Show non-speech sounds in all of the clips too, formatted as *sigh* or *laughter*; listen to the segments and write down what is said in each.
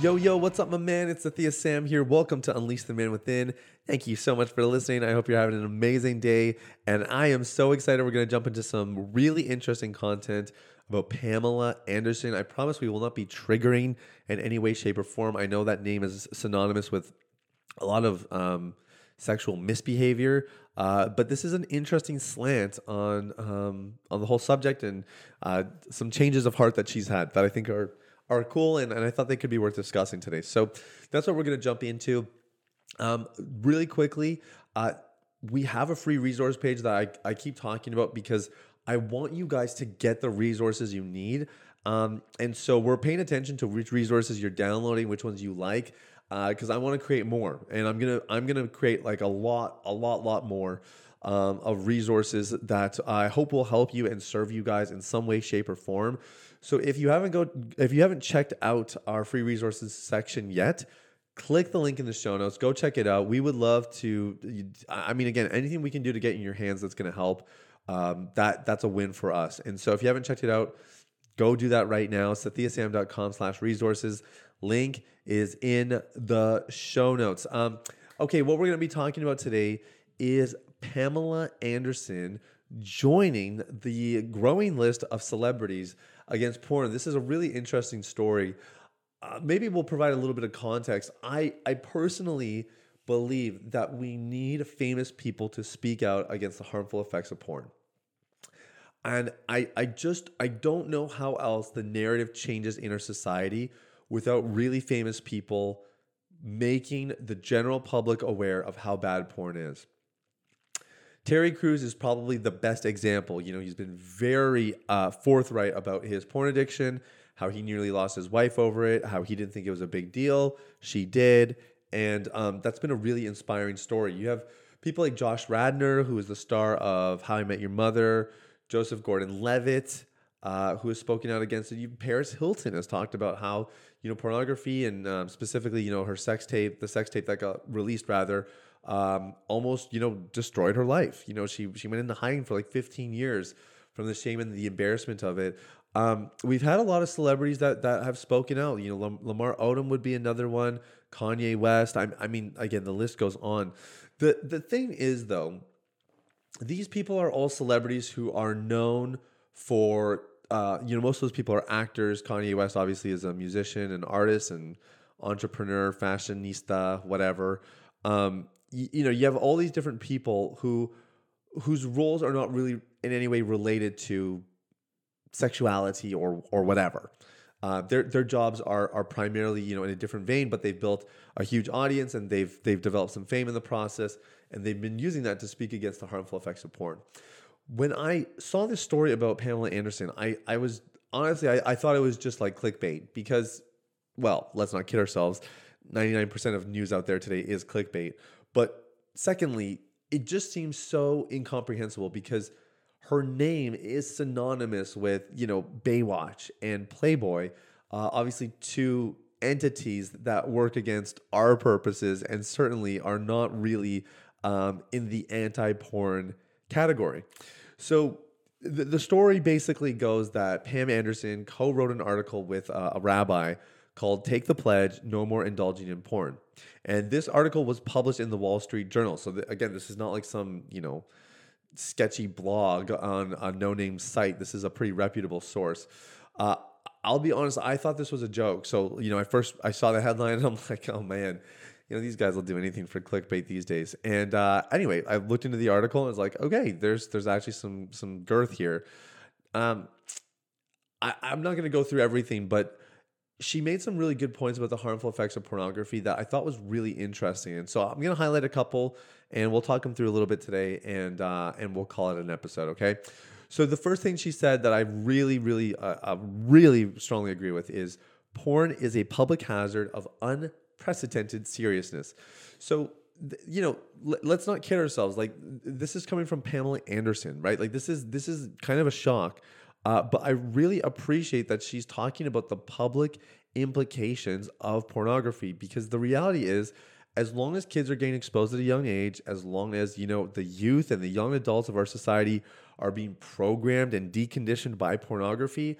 Yo, yo, what's up, my man? It's Sathiya Sam here. Welcome to Unleash the Man Within. Thank you so much for listening. I hope you're having an amazing day. And I am so excited. We're going to jump into some really interesting content about Pamela Anderson. I promise we will not be triggering in any way, shape, or form. I know that name is synonymous with a lot of um, sexual misbehavior. Uh, but this is an interesting slant on um, on the whole subject and uh, some changes of heart that she's had that I think are are cool, and, and I thought they could be worth discussing today. So that's what we're going to jump into. Um, really quickly, uh, we have a free resource page that I, I keep talking about because I want you guys to get the resources you need. Um, and so we're paying attention to which resources you're downloading, which ones you like, because uh, I want to create more, and I'm gonna I'm gonna create like a lot, a lot, lot more um, of resources that I hope will help you and serve you guys in some way, shape, or form. So if you haven't go if you haven't checked out our free resources section yet, click the link in the show notes. Go check it out. We would love to. I mean, again, anything we can do to get in your hands that's going to help. Um, that that's a win for us. And so if you haven't checked it out, go do that right now. Sathiyasam.com slash resources. Link is in the show notes. Um, okay, what we're going to be talking about today is Pamela Anderson joining the growing list of celebrities against porn. This is a really interesting story. Uh, maybe we'll provide a little bit of context. I, I personally believe that we need famous people to speak out against the harmful effects of porn. And I, I just I don't know how else the narrative changes in our society without really famous people making the general public aware of how bad porn is. Terry Crews is probably the best example. You know, he's been very uh, forthright about his porn addiction, how he nearly lost his wife over it, how he didn't think it was a big deal. She did. And um, that's been a really inspiring story. You have people like Josh Radnor, who is the star of How I Met Your Mother, Joseph Gordon Levitt, uh, who has spoken out against it. Paris Hilton has talked about how, you know, pornography and um, specifically, you know, her sex tape, the sex tape that got released rather, um, almost you know destroyed her life. You know, she she went into hiding for like 15 years from the shame and the embarrassment of it. Um, we've had a lot of celebrities that that have spoken out. You know, Lamar Odom would be another one. Kanye West. I, I mean, again, the list goes on. the The thing is, though, these people are all celebrities who are known for. Uh, you know, most of those people are actors. Kanye West obviously is a musician and artist and entrepreneur, fashionista, whatever. Um, you, you know you have all these different people who whose roles are not really in any way related to sexuality or or whatever. Uh, their their jobs are are primarily you know in a different vein, but they've built a huge audience and they've they've developed some fame in the process, and they've been using that to speak against the harmful effects of porn. When I saw this story about Pamela Anderson, I I was honestly I, I thought it was just like clickbait because, well, let's not kid ourselves. 99% of news out there today is clickbait. But secondly, it just seems so incomprehensible because her name is synonymous with, you know, Baywatch and Playboy, uh, obviously two entities that work against our purposes and certainly are not really um, in the anti-porn category. So the, the story basically goes that Pam Anderson co-wrote an article with a rabbi called Take the Pledge No More Indulging in Porn. And this article was published in the Wall Street Journal. So, th- again, this is not like some, you know, sketchy blog on a no name site. This is a pretty reputable source. Uh, I'll be honest, I thought this was a joke. So, you know, I first I saw the headline and I'm *laughs* like, oh man, you know, these guys will do anything for clickbait these days. And uh, anyway, I looked into the article and was like, okay, there's there's actually some some girth here. Um, I, I'm not going to go through everything, but she made some really good points about the harmful effects of pornography that I thought was really interesting. And so I'm going to highlight a couple and we'll talk them through a little bit today and uh, and we'll call it an episode, okay? So the first thing she said that I really really uh, uh, really strongly agree with is porn is a public hazard of unprecedented seriousness. So, you know, let's not kid ourselves. Like this is coming from Pamela Anderson, right? Like this is this is kind of a shock. Uh, but I really appreciate that she's talking about the public implications of pornography because the reality is as long as kids are getting exposed at a young age as long as you know the youth and the young adults of our society are being programmed and deconditioned by pornography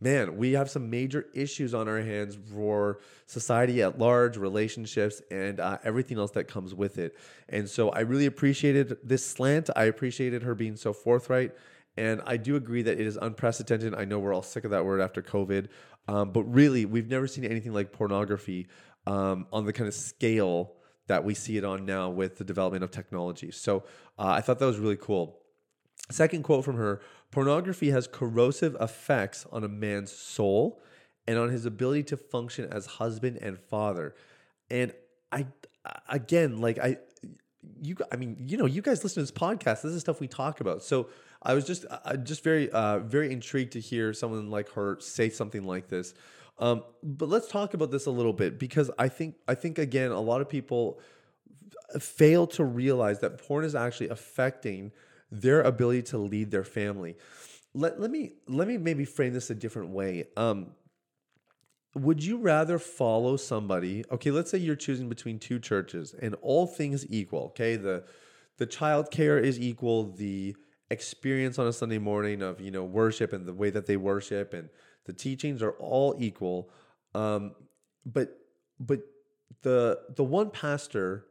man we have some major issues on our hands for society at large relationships and uh, everything else that comes with it and so i really appreciated this slant i appreciated her being so forthright and I do agree that it is unprecedented. I know we're all sick of that word after COVID, um, but really, we've never seen anything like pornography um, on the kind of scale that we see it on now with the development of technology. So uh, I thought that was really cool. Second quote from her pornography has corrosive effects on a man's soul and on his ability to function as husband and father. And I, again, like I, you, I mean, you know, you guys listen to this podcast. This is stuff we talk about. So I was just, I just very, uh, very intrigued to hear someone like her say something like this. Um, but let's talk about this a little bit because I think, I think again, a lot of people fail to realize that porn is actually affecting their ability to lead their family. Let, let me let me maybe frame this a different way. Um, would you rather follow somebody? Okay, let's say you're choosing between two churches and all things equal. Okay, the the child care is equal, the experience on a Sunday morning of you know worship and the way that they worship and the teachings are all equal. Um, but but the the one pastor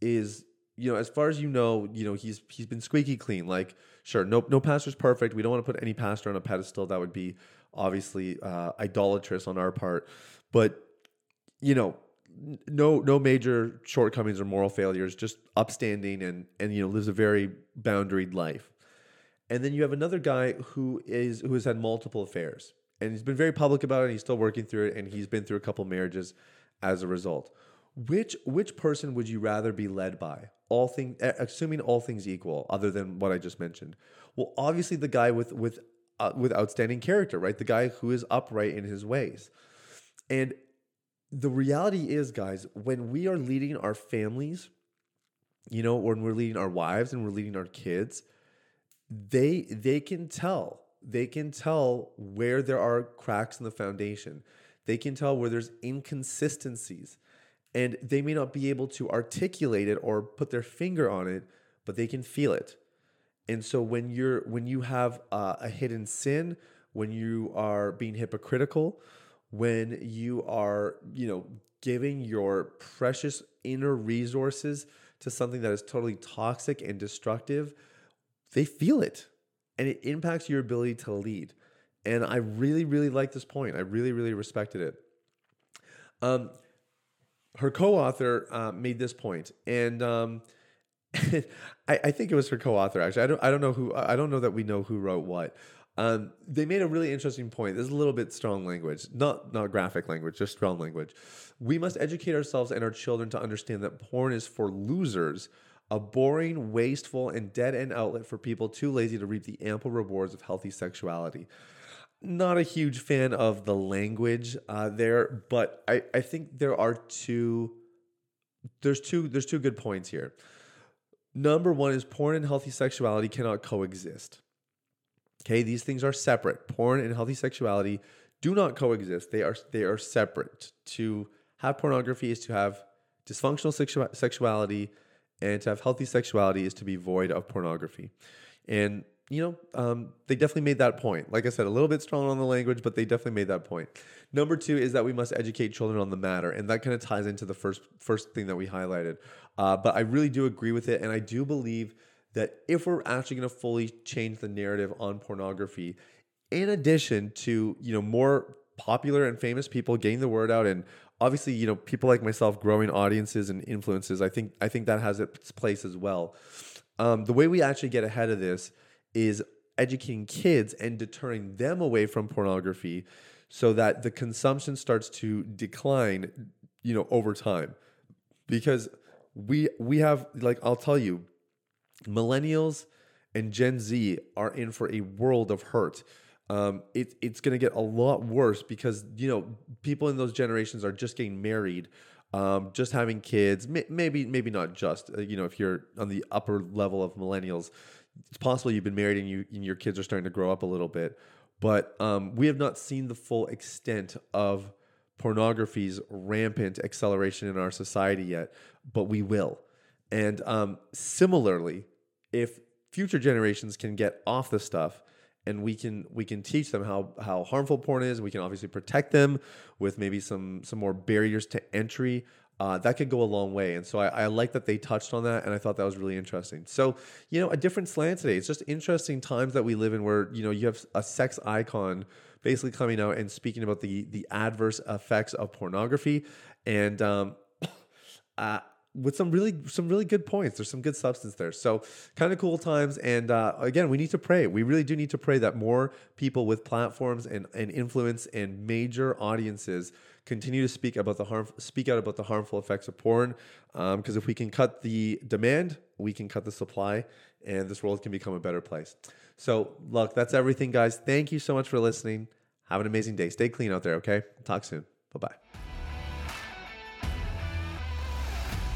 is you know as far as you know you know he's he's been squeaky clean like sure no no pastor's perfect. We don't want to put any pastor on a pedestal. That would be obviously uh, idolatrous on our part. But you know no no major shortcomings or moral failures just upstanding and and you know lives a very boundaried life. And then you have another guy who is who has had multiple affairs and he's been very public about it and he's still working through it and he's been through a couple marriages as a result which which person would you rather be led by? All thing assuming all things equal other than what i just mentioned. Well obviously the guy with with uh, with outstanding character right? The guy who is upright in his ways. And the reality is guys when we are leading our families you know when we're leading our wives and we're leading our kids they they can tell. They can tell where there are cracks in the foundation. They can tell where there's inconsistencies and they may not be able to articulate it or put their finger on it but they can feel it. And so when you're when you have uh, a hidden sin when you are being hypocritical when you are you know giving your precious inner resources to something that is totally toxic and destructive they feel it and it impacts your ability to lead. And i really really like this point. I really really respected it. Um, her co-author uh, made this point, and um, *laughs* I, I, think it was her co-author. Actually, I don't I don't know who I don't know that we know who wrote what. Um, they made a really interesting point. This is a little bit strong language, not not graphic language, just strong language. We must educate ourselves and our children to understand that porn is for losers, a boring, wasteful, and dead end outlet for people too lazy to reap the ample rewards of healthy sexuality not a huge fan of the language uh, there, but I, I think there are two there's two there's two good points here. Number one is porn and healthy sexuality cannot coexist. Okay, these things are separate. Porn and healthy sexuality do not coexist. They are they are separate. To have pornography is to have dysfunctional sexu- sexuality, and to have healthy sexuality is to be void of pornography. And you know, um, they definitely made that point. Like I said, a little bit strong on the language, but they definitely made that point. Number two is that we must educate children on the matter, and that kind of ties into the first first thing that we highlighted. Uh, but I really do agree with it, and I do believe that if we're actually going to fully change the narrative on pornography, in addition to you know more popular and famous people getting the word out, and obviously you know people like myself growing audiences and influences, I think I think that has its place as well. Um, the way we actually get ahead of this is educating kids and deterring them away from pornography so that the consumption starts to decline you know over time. Because we we have like I'll tell you millennials and Gen Z are in for a world of hurt. Um, it, it's going to get a lot worse because you know people in those generations are just getting married um, just having kids may, maybe maybe not just uh, you know if you're on the upper level of millennials it's possible you've been married and you and your kids are starting to grow up a little bit but um, we have not seen the full extent of pornography's rampant acceleration in our society yet but we will and um, similarly if future generations can get off the stuff and we can we can teach them how how harmful porn is. We can obviously protect them with maybe some some more barriers to entry. Uh, that could go a long way, and so I, I like that they touched on that, and I thought that was really interesting. So you know, a different slant today. It's just interesting times that we live in, where you know you have a sex icon basically coming out and speaking about the the adverse effects of pornography, and um, *coughs* uh, with some really some really good points. There's some good substance there. So kind of cool times. And uh, again, we need to pray. We really do need to pray that more people with platforms and, and influence and major audiences continue to speak about the harm speak out about the harmful effects of porn. Because um, if we can cut the demand, we can cut the supply, and this world can become a better place. So look, that's everything, guys. Thank you so much for listening. Have an amazing day. Stay clean out there. Okay. Talk soon. Bye bye.